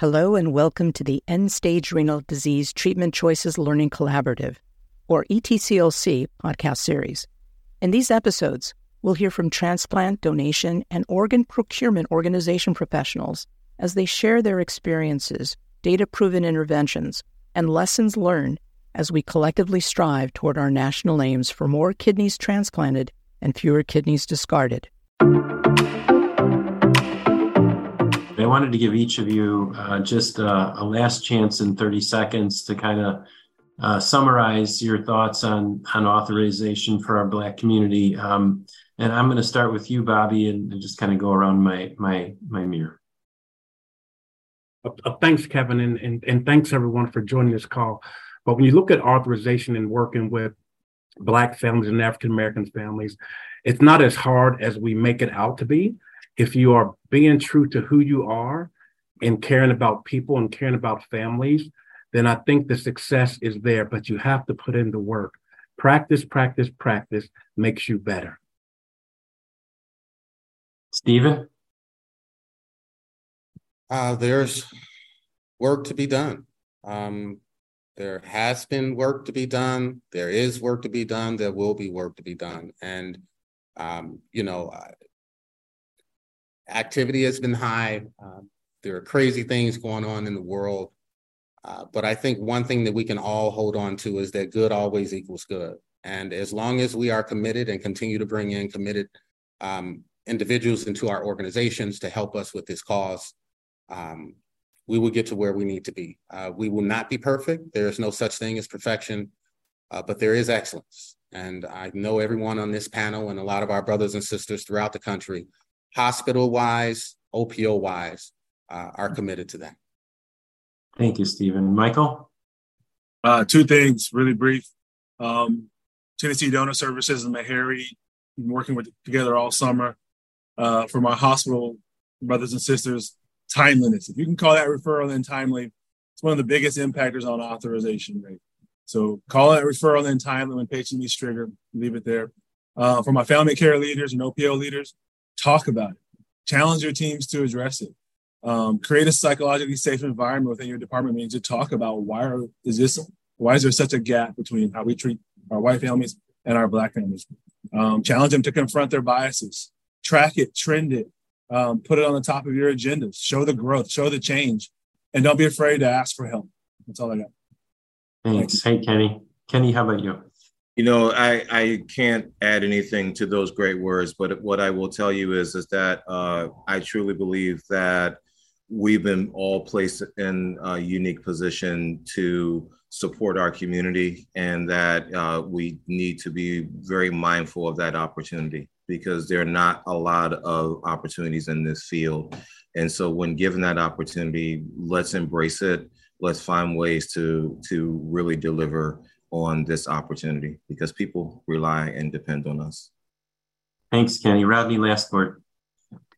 Hello and welcome to the End Stage Renal Disease Treatment Choices Learning Collaborative, or ETCLC, podcast series. In these episodes, we'll hear from transplant, donation, and organ procurement organization professionals as they share their experiences, data proven interventions, and lessons learned as we collectively strive toward our national aims for more kidneys transplanted and fewer kidneys discarded. I wanted to give each of you uh, just a, a, last chance in 30 seconds to kind of uh, summarize your thoughts on, on authorization for our Black community. Um, and I'm going to start with you, Bobby, and, and just kind of go around my, my, my mirror. Uh, thanks, Kevin, and, and, and thanks everyone for joining this call. But when you look at authorization and working with Black families and African American families, it's not as hard as we make it out to be if you are being true to who you are and caring about people and caring about families, then I think the success is there, but you have to put in the work. Practice, practice, practice makes you better. Steven? Uh, there's work to be done. Um, there has been work to be done. There is work to be done. There will be work to be done. And, um, you know, activity has been high. Uh, there are crazy things going on in the world. Uh, but I think one thing that we can all hold on to is that good always equals good. And as long as we are committed and continue to bring in committed um, individuals into our organizations to help us with this cause, um, we will get to where we need to be. Uh, we will not be perfect. There is no such thing as perfection, uh, but there is excellence. And I know everyone on this panel and a lot of our brothers and sisters throughout the country hospital wise, OPO wise, uh, are committed to that. Thank you, Steven. Michael? Uh, two things, really brief. Um, Tennessee Donor Services and Meharry, working with together all summer. Uh, for my hospital brothers and sisters, timeliness. If you can call that referral then timely, it's one of the biggest impactors on authorization rate. So call that referral then timely when patient needs trigger, leave it there. Uh, for my family care leaders and OPO leaders, talk about it, challenge your teams to address it. Um, create a psychologically safe environment within your department means to talk about why are, is this why is there such a gap between how we treat our white families and our black families? Um, challenge them to confront their biases. Track it trend it. Um, put it on the top of your agendas show the growth show the change. And don't be afraid to ask for help. That's all i got. Thanks. Hey kenny. Kenny how about you you know, I, I can't add anything to those great words, but what I will tell you is, is that uh, I truly believe that we've been all placed in a unique position to support our community and that uh, we need to be very mindful of that opportunity because there are not a lot of opportunities in this field. And so when given that opportunity, let's embrace it. Let's find ways to to really deliver on this opportunity because people rely and depend on us. Thanks, Kenny. Rodney, last word.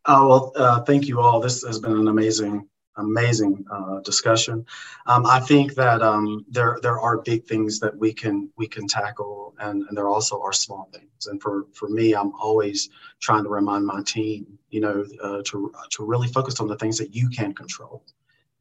Oh, well, uh, thank you all. This has been an amazing, amazing uh, discussion. Um, I think that um, there there are big things that we can we can tackle, and, and there also are small things. And for for me, I'm always trying to remind my team, you know, uh, to to really focus on the things that you can control.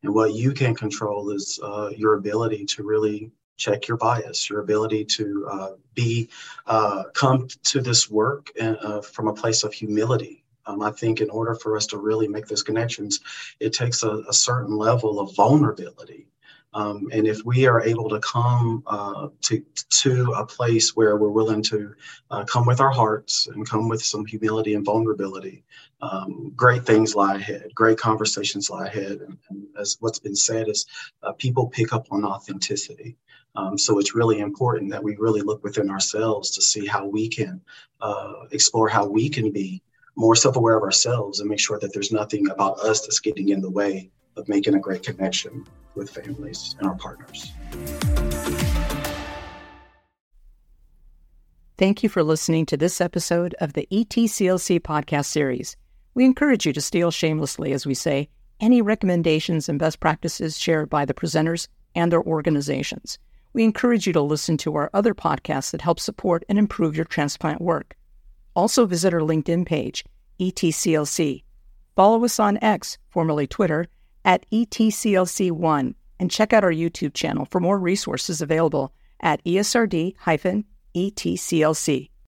And what you can control is uh, your ability to really check your bias, your ability to uh, be uh, come to this work and, uh, from a place of humility. Um, I think in order for us to really make those connections, it takes a, a certain level of vulnerability. Um, and if we are able to come uh, to to a place where we're willing to uh, come with our hearts and come with some humility and vulnerability, um, great things lie ahead. Great conversations lie ahead. And, and as what's been said is, uh, people pick up on authenticity. Um, so it's really important that we really look within ourselves to see how we can uh, explore how we can be more self-aware of ourselves and make sure that there's nothing about us that's getting in the way of making a great connection with families and our partners. Thank you for listening to this episode of the ETCLC podcast series. We encourage you to steal shamelessly, as we say, any recommendations and best practices shared by the presenters and their organizations we encourage you to listen to our other podcasts that help support and improve your transplant work. Also, visit our LinkedIn page, ETCLC. Follow us on X, formerly Twitter, at ETCLC1 and check out our YouTube channel for more resources available at ESRD-ETCLC.